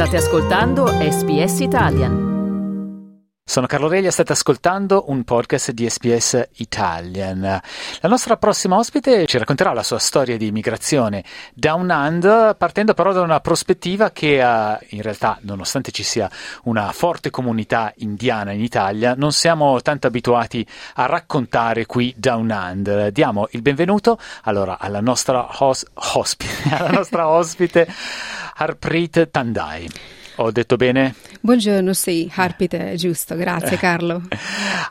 State ascoltando SBS Italian. Sono Carlo Reglia, state ascoltando un podcast di SPS Italian. La nostra prossima ospite ci racconterà la sua storia di immigrazione down under, partendo però da una prospettiva che uh, in realtà, nonostante ci sia una forte comunità indiana in Italia, non siamo tanto abituati a raccontare qui down under. Diamo il benvenuto allora alla nostra, hos- ospite, alla nostra ospite Harpreet Tandai. Ho detto bene? Buongiorno, sì, Harpite, giusto, grazie Carlo.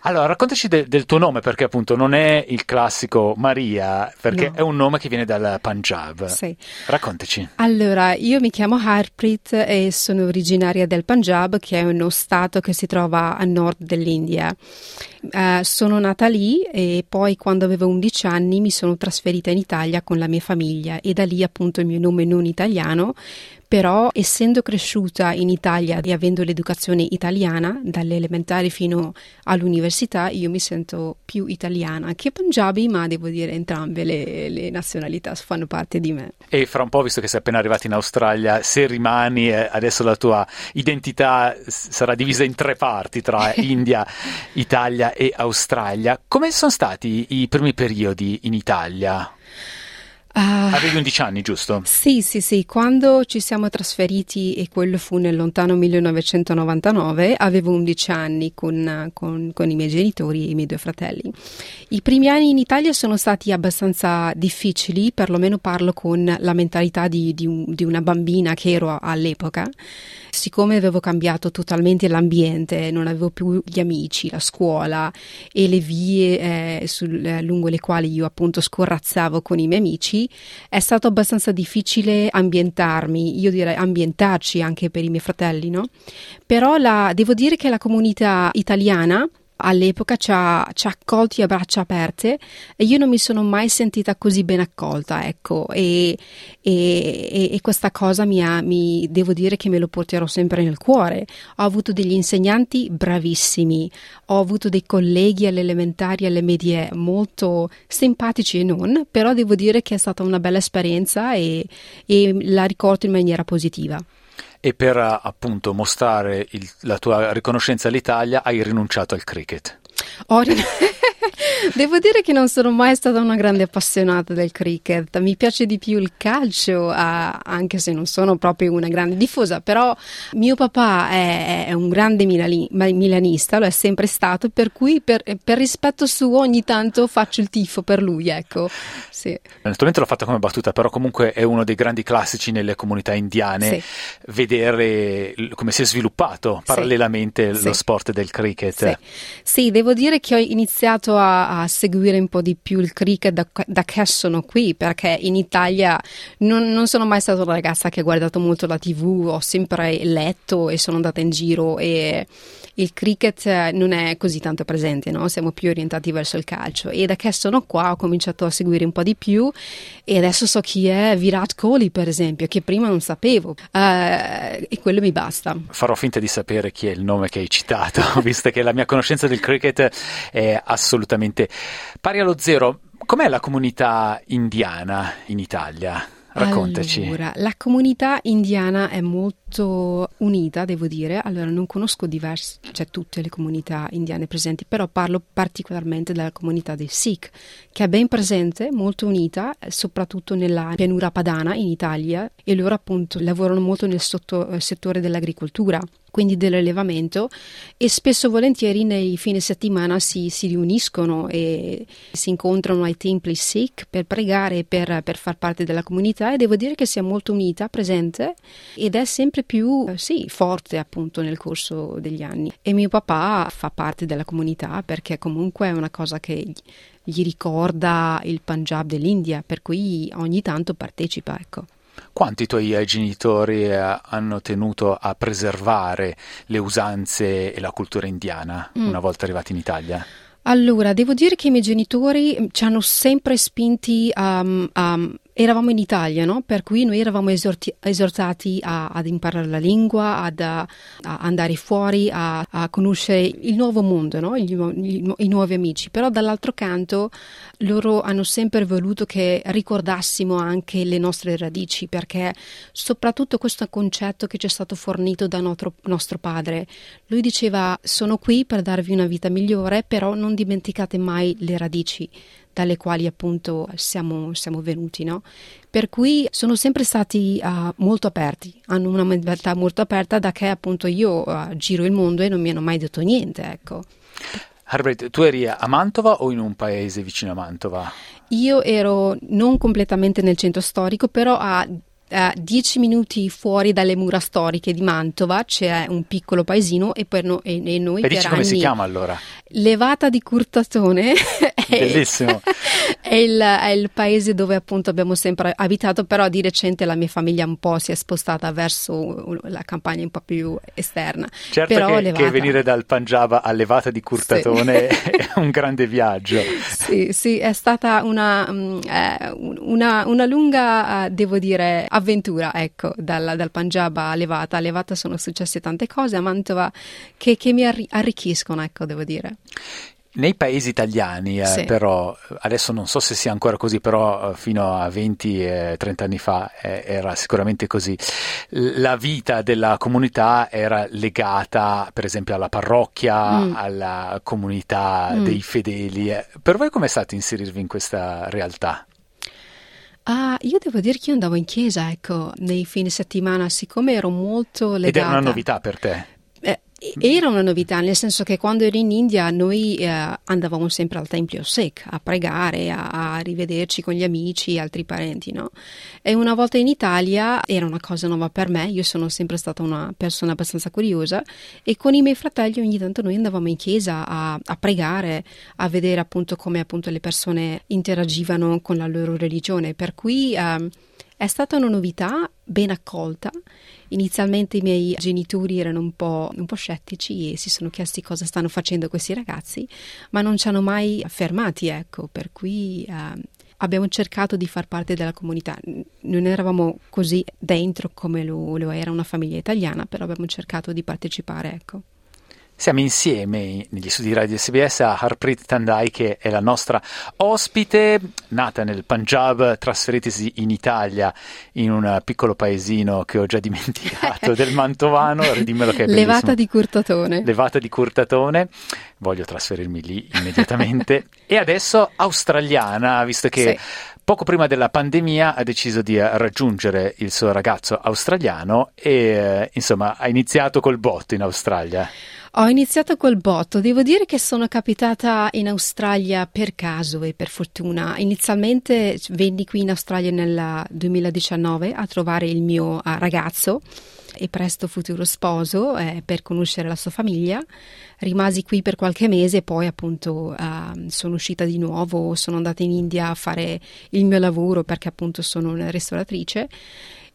allora, raccontaci de- del tuo nome perché appunto non è il classico Maria, perché no. è un nome che viene dal Punjab. Sì. Raccontaci. Allora, io mi chiamo Harpreet e sono originaria del Punjab, che è uno stato che si trova a nord dell'India. Uh, sono nata lì e poi quando avevo 11 anni mi sono trasferita in Italia con la mia famiglia e da lì appunto il mio nome non italiano però essendo cresciuta in Italia e avendo l'educazione italiana dalle elementari fino all'università io mi sento più italiana che punjabi ma devo dire entrambe le, le nazionalità fanno parte di me e fra un po' visto che sei appena arrivata in Australia se rimani eh, adesso la tua identità sarà divisa in tre parti tra India, Italia e Australia come sono stati i primi periodi in Italia? Uh, Avevi 11 anni, giusto? Sì, sì, sì. Quando ci siamo trasferiti, e quello fu nel lontano 1999, avevo 11 anni con, con, con, i miei genitori e i miei due fratelli. I primi anni in Italia sono stati abbastanza difficili, perlomeno parlo con la mentalità di, di, di una bambina che ero all'epoca. Siccome avevo cambiato totalmente l'ambiente, non avevo più gli amici, la scuola e le vie eh, sul, eh, lungo le quali io appunto scorrazzavo con i miei amici, è stato abbastanza difficile ambientarmi, io direi ambientarci anche per i miei fratelli, no? Però la, devo dire che la comunità italiana all'epoca ci ha, ci ha, accolti a braccia aperte e io non mi sono mai sentita così ben accolta, ecco, e, e, e questa cosa mi, ha, mi devo dire che me lo porterò sempre nel cuore. Ho avuto degli insegnanti bravissimi, ho avuto dei colleghi alle elementari e alle medie molto simpatici e non, però devo dire che è stata una bella esperienza e, e la ricordo in maniera positiva e per appunto mostrare il, la tua riconoscenza all'Italia hai rinunciato al cricket. Ho rinunciato. Devo dire che non sono mai stata una grande appassionata del cricket, mi piace di più il calcio, anche se non sono proprio una grande diffusa, però mio papà è, è un grande milani, milanista, lo è sempre stato, per cui per, per, rispetto suo ogni tanto faccio il tifo per lui, ecco. Sì. Naturalmente l'ho fatta come battuta, però comunque è uno dei grandi classici nelle comunità indiane, sì. vedere come si è sviluppato parallelamente sì. lo sport del cricket. Sì. devo dire che ho iniziato a a, seguire un po' di più il cricket da, da che sono qui, perché in Italia non, non, sono mai stata una ragazza che ha guardato molto la tv, ho sempre letto e sono andata in giro e il cricket non è così tanto presente, no? siamo più orientati verso il calcio e da che sono qua ho cominciato a seguire un po' di più e adesso so chi è Virat Kohli per esempio, che prima non sapevo uh, e quello mi basta. Farò finta di sapere chi è il nome che hai citato, visto che la mia conoscenza del cricket è assolutamente pari allo zero. Com'è la comunità indiana in Italia? Raccontaci. Allora, la comunità indiana è molto unita, devo dire. Allora, non conosco diverse, cioè tutte le comunità indiane presenti, però parlo particolarmente della comunità dei Sikh, che è ben presente, molto unita, soprattutto nella pianura padana in Italia, e loro appunto lavorano molto nel sotto, eh, settore dell'agricoltura quindi dell'allevamento e spesso e volentieri nei fine settimana si, si, riuniscono e si incontrano ai templi Sikh per pregare per, per far parte della comunità e devo dire che si è molto unita, presente ed è sempre più sì, forte appunto nel corso degli anni e mio papà fa parte della comunità perché comunque è una cosa che gli ricorda il Punjab dell'India per cui ogni tanto partecipa ecco. Quanti tuoi eh, genitori eh, hanno tenuto a preservare le usanze e la cultura indiana mm. una volta arrivati in Italia? Allora, devo dire che i miei genitori ci hanno sempre spinti a, a eravamo in Italia, no? per cui noi eravamo esorti- esortati a, ad imparare la lingua, ad, a, andare fuori, a, a, conoscere il nuovo mondo, no? Gli, gli, i nuovi amici. Però dall'altro canto loro hanno sempre voluto che ricordassimo anche le nostre radici, perché soprattutto questo concetto che ci è stato fornito da nostro, nostro padre. Lui diceva sono qui per darvi una vita migliore, però non dimenticate mai le radici dalle quali appunto siamo, siamo venuti, no? Per cui sono sempre stati uh, molto aperti, hanno una mentalità molto aperta da che appunto io uh, giro il mondo e non mi hanno mai detto niente, ecco. Herbert, tu eri a Mantova o in un paese vicino a Mantova? Io ero non completamente nel centro storico, però a a dieci minuti fuori dalle mura storiche di Mantova c'è un piccolo paesino e, per no, e, e noi e per anni... come si chiama allora? Levata di Curtatone Bellissimo. è, il, è, il, paese dove appunto abbiamo sempre abitato, però di recente la mia famiglia un po' si è spostata verso la campagna un po' più esterna. Certo però che, Levata... che, venire dal Punjab a Levata di Curtatone sì. è un grande viaggio. Sì, sì, è stata una, mm, una, una lunga, eh, devo dire, avventura, ecco, dal, dal Punjab a Levata. A Levata sono successe tante cose, a Mantova che, che mi arricchiscono, ecco, devo dire. Nei paesi italiani, eh, sì. però, adesso non so se sia ancora così, però eh, fino a 20-30 anni fa eh, era sicuramente così. La vita della comunità era legata, per esempio, alla parrocchia, mm. alla comunità mm. dei fedeli. Eh. Per voi com'è stato inserirvi in questa realtà? Ah, io devo dire che io andavo in chiesa, ecco, nei fine settimana, siccome ero molto legata... Ed era una novità per te? Eh, era una novità, nel senso che quando ero in India noi eh, andavamo sempre al Tempio Sikh a pregare, a, a, rivederci con gli amici e altri parenti, no? E una volta in Italia era una cosa nuova per me, io sono sempre stata una persona abbastanza curiosa e con i miei fratelli ogni tanto noi andavamo in chiesa a, a pregare, a vedere appunto come appunto le persone interagivano con la loro religione, per cui... Eh, è stata una novità ben accolta. Inizialmente i miei genitori erano un po', un po', scettici e si sono chiesti cosa stanno facendo questi ragazzi, ma non ci hanno mai fermati, ecco, per cui eh, abbiamo cercato di far parte della comunità. Non eravamo così dentro come lo, lo era una famiglia italiana, però abbiamo cercato di partecipare, ecco. Siamo insieme negli studi radio SBS a Harpreet Tandai che è la nostra ospite, nata nel Punjab, trasferitasi in Italia in un piccolo paesino che ho già dimenticato del Mantovano, dimmelo che è bellissimo. Levata di Curtatone. Levata di Curtatone, voglio trasferirmi lì immediatamente. e adesso australiana, visto che sì. Poco prima della pandemia ha deciso di raggiungere il suo ragazzo australiano e eh, insomma ha iniziato col botto in Australia. Ho iniziato col botto, devo dire che sono capitata in Australia per caso e per fortuna. Inizialmente venni qui in Australia nel 2019 a trovare il mio uh, ragazzo e presto futuro sposo eh, per conoscere la sua famiglia. Rimasi qui per qualche mese e poi appunto uh, sono uscita di nuovo, sono andata in India a fare il mio lavoro perché appunto sono una ristoratrice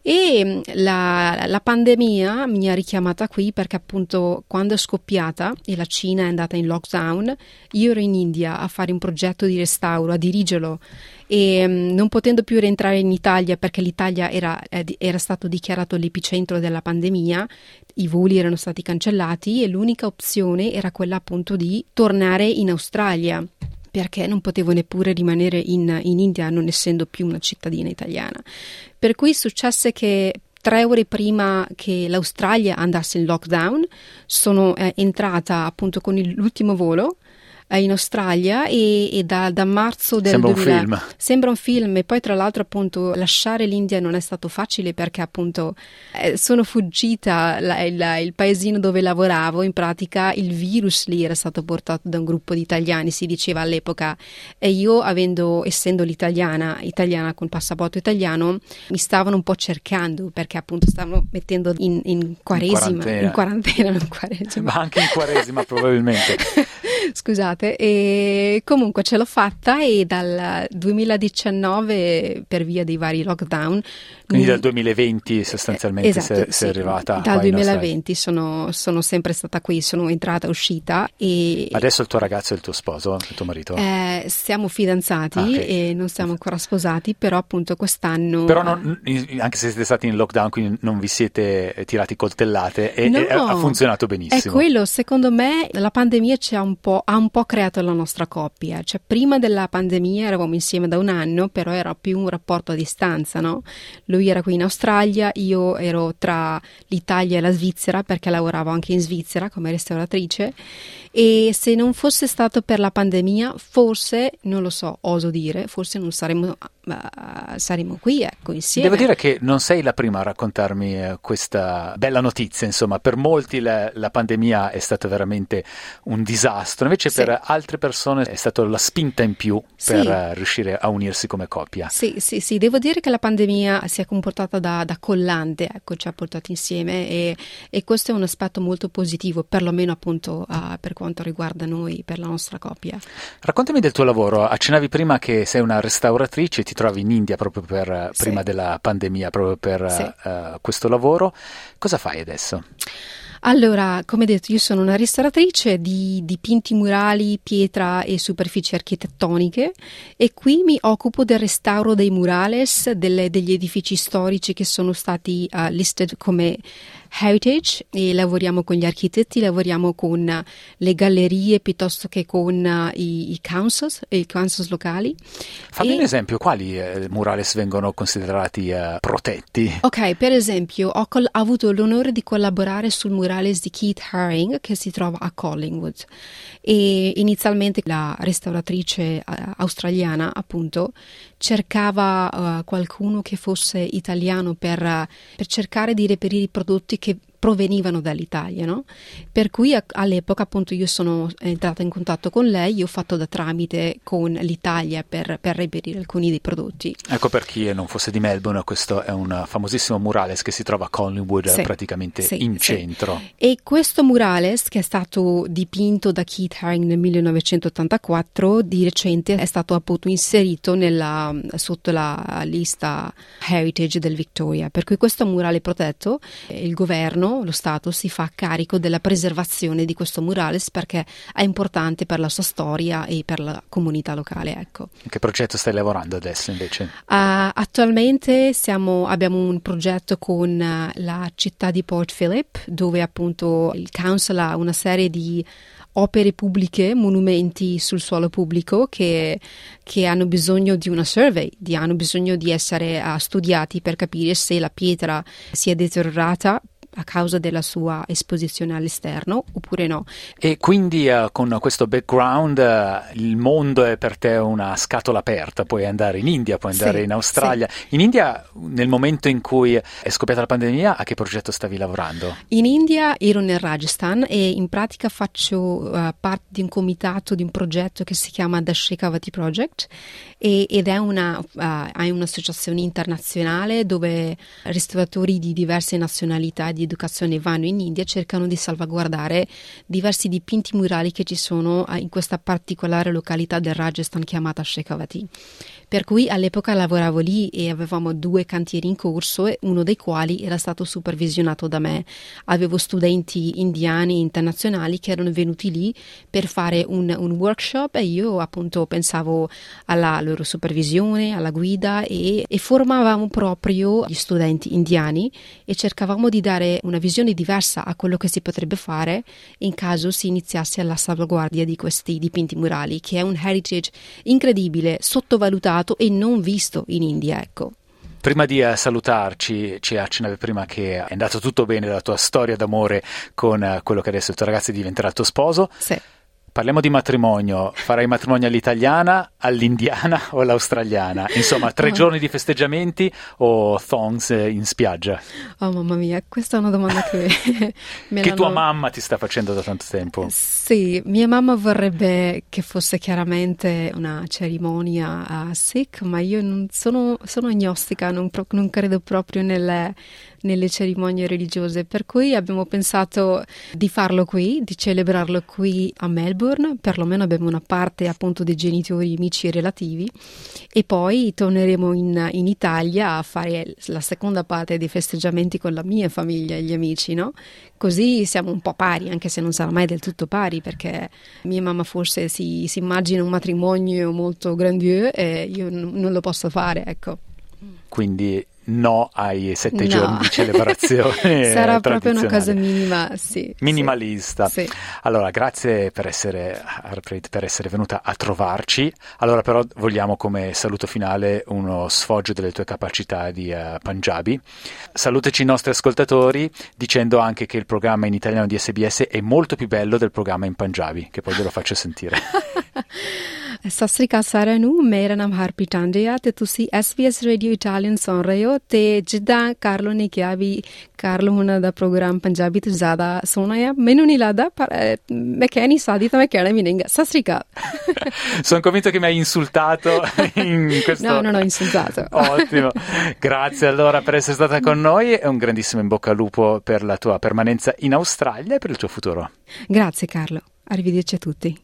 e mm, la, la, pandemia mi ha richiamata qui perché appunto quando è scoppiata e la Cina è andata in lockdown, io ero in India a fare un progetto di restauro, a dirigerlo. E mm, non potendo più rientrare in Italia perché l'Italia era, era stato dichiarato l'epicentro della pandemia, i voli erano stati cancellati e l'unica opzione era quella appunto di tornare in Australia perché non potevo neppure rimanere in, in India non essendo più una cittadina italiana. Per cui successe che tre ore prima che l'Australia andasse in lockdown sono eh, entrata appunto con l'ultimo volo in Australia e, e da, da, marzo del sembra 2000 un film. sembra un film e poi tra l'altro appunto lasciare l'India non è stato facile perché appunto eh, sono fuggita la, la, il paesino dove lavoravo. In pratica il virus lì era stato portato da un gruppo di italiani si diceva all'epoca. E io avendo essendo l'italiana italiana con passaporto italiano mi stavano un po' cercando perché appunto stavano mettendo in, in quaresima in quarantena, in quarantena quaresima. Ma anche in quaresima probabilmente Scusate, e comunque ce l'ho fatta e dal 2019 per via dei vari lockdown. Quindi dal 2020 sostanzialmente esatto, sei, sì. sei arrivata. Dal 2020 sono, sono, sempre stata qui, sono entrata e uscita. E Adesso il tuo ragazzo è il tuo sposo, il tuo marito? Eh, siamo fidanzati ah, okay. e non siamo ancora sposati, però appunto quest'anno... Però non, anche se siete stati in lockdown, quindi non vi siete tirati coltellate e, no, e ha funzionato benissimo. È quello, secondo me la pandemia ci ha un po', ha un po' creato la nostra coppia. Cioè prima della pandemia eravamo insieme da un anno, però era più un rapporto a distanza, no? Lui era qui in Australia, io ero tra l'Italia e la Svizzera perché lavoravo anche in Svizzera come restauratrice e se non fosse stato per la pandemia forse, non lo so, oso dire, forse non saremmo, uh, saremmo qui ecco, insieme. Devo dire che non sei la prima a raccontarmi uh, questa bella notizia, insomma, per molti la, la, pandemia è stata veramente un disastro, invece sì. per altre persone è stata la spinta in più per sì. uh, riuscire a unirsi come coppia. Sì, sì, sì, devo dire che la pandemia si è comportata da, da collante, ecco, ci ha portato insieme e, e, questo è un aspetto molto positivo, perlomeno appunto per quanto riguarda noi, per la nostra coppia. Raccontami del tuo lavoro, accennavi prima che sei una restauratrice, ti trovi in India proprio per, sì. prima della pandemia, proprio per sì. uh, questo lavoro, cosa fai adesso? Allora, come detto, io sono una ristoratrice di dipinti murali, pietra e superfici architettoniche e qui mi occupo del restauro dei murales delle, degli edifici storici che sono stati uh, listed come heritage e lavoriamo con gli architetti, lavoriamo con le gallerie piuttosto che con uh, i, i, councils, i councils locali. Fammi e... un esempio, quali eh, murales vengono considerati eh, protetti? Ok, per esempio ho col- avuto l'onore di collaborare sul murales di Keith Haring che si trova a Collingwood. E inizialmente la restauratrice uh, australiana appunto cercava uh, qualcuno che fosse italiano per, uh, per cercare di reperire i prodotti che provenivano dall'Italia, no? Per cui all'epoca appunto io sono entrata in contatto con lei, io ho fatto da tramite con l'Italia per, per reperire alcuni dei prodotti. Ecco per chi non fosse di Melbourne, questo è un famosissimo murales che si trova a Collingwood sì, praticamente sì, in sì. centro. E questo murales che è stato dipinto da Keith Haring nel 1984, di recente è stato appunto inserito nella, sotto la lista Heritage del Victoria, per cui questo murale protetto, il governo lo Stato si fa carico della preservazione di questo murales perché è importante per la sua storia e per la comunità locale. Ecco. Che progetto stai lavorando adesso invece? Uh, attualmente siamo, abbiamo un progetto con uh, la città di Port Phillip dove appunto il Council ha una serie di opere pubbliche, monumenti sul suolo pubblico che, che, hanno bisogno di una survey, di, hanno bisogno di essere uh, studiati per capire se la pietra si è deteriorata a causa della sua esposizione all'esterno oppure no. E quindi uh, con questo background uh, il mondo è per te una scatola aperta, puoi andare in India, puoi andare sì, in Australia. Sì. In India nel momento in cui è scoppiata la pandemia a che progetto stavi lavorando? In India ero nel Rajasthan e in pratica faccio uh, parte di un comitato di un progetto che si chiama The Shekhavati Project e, ed è, una, è un'associazione internazionale dove ristoratori di diverse nazionalità di educazione vanno in India cercano di salvaguardare diversi dipinti murali che ci sono eh, in questa particolare località del Rajasthan chiamata Shekhawati. Per cui all'epoca lavoravo lì e avevamo due cantieri in corso, uno dei quali era stato supervisionato da me. Avevo studenti indiani internazionali che erano venuti lì per fare un, un workshop e io appunto pensavo alla loro supervisione, alla guida e, e formavamo proprio gli studenti indiani e cercavamo di dare una visione diversa a quello che si potrebbe fare in caso si iniziasse alla salvaguardia di questi dipinti murali, che è un heritage incredibile, sottovalutato e non visto in India, ecco. Prima di uh, salutarci, ci accennavi prima che è andato tutto bene la tua storia d'amore con uh, quello che adesso il tuo ragazzo diventerà il tuo sposo. Sì. Parliamo di matrimonio, farai matrimonio all'italiana, all'indiana o all'australiana? Insomma, tre oh. giorni di festeggiamenti o thongs in spiaggia? Oh mamma mia, questa è una domanda che me Che tua mamma ti sta facendo da tanto tempo? Sì, mia mamma vorrebbe che fosse chiaramente una cerimonia a Sikh, ma io non sono, sono agnostica, non, non credo proprio nelle nelle cerimonie religiose, per cui abbiamo pensato di farlo qui, di celebrarlo qui a Melbourne perlomeno abbiamo una parte appunto dei genitori, amici e relativi e poi torneremo in, in Italia a fare la seconda parte dei festeggiamenti con la mia famiglia e gli amici, no? Così siamo un po' pari, anche se non sarà mai del tutto pari, perché mia mamma forse si, si immagina un matrimonio molto grandiose e io n- non lo posso fare, ecco. Quindi no ai sette no. giorni di celebrazione. Sarà proprio una cosa minima, sì. Minimalista. Sì. Allora, grazie per essere, per essere venuta a trovarci. Allora, però, vogliamo come saluto finale uno sfoggio delle tue capacità di uh, Punjabi. Salutaci i nostri ascoltatori dicendo anche che il programma in italiano di SBS è molto più bello del programma in Punjabi, che poi ve lo faccio sentire. Sat ਸ੍ਰੀ ਅਕਾਲ ਸਾਰਿਆਂ ਨੂੰ ਮੇਰਾ ਨਾਮ ਹਰਪ੍ਰੀਤ ਟਾਂਡੇ ਆ ਤੇ ਤੁਸੀਂ SBS radio Italian ਸੁਣ ਰਹੇ ਹੋ ਤੇ ਜਿੱਦਾਂ ਕਾਰਲੋ ਨੇ ਕਿਹਾ ਵੀ ਕਾਰਲੋ ਹੁਣਾਂ ਦਾ ਪ੍ਰੋਗਰਾਮ ਪੰਜਾਬੀ ਤੋਂ ਜ਼ਿਆਦਾ ਸੋਹਣਾ ਆ ਮੈਨੂੰ ਨਹੀਂ ਲੱਗਦਾ ਪਰ ਮੈਂ ਕਹਿ ਨਹੀਂ ਸਕਦੀ ਤਾਂ ਮੈਂ ਕਹਿਣਾ ਵੀ ਨਹੀਂਗਾ ਸਤਿ ਸ੍ਰੀ ਅਕਾਲ Sono convinto che mi hai insultato in questo... No, non ho insultato. Ottimo. Grazie allora per essere stata con noi e un grandissimo in bocca al lupo per la tua permanenza in Australia e per il tuo futuro. Grazie Carlo. Arrivederci a tutti.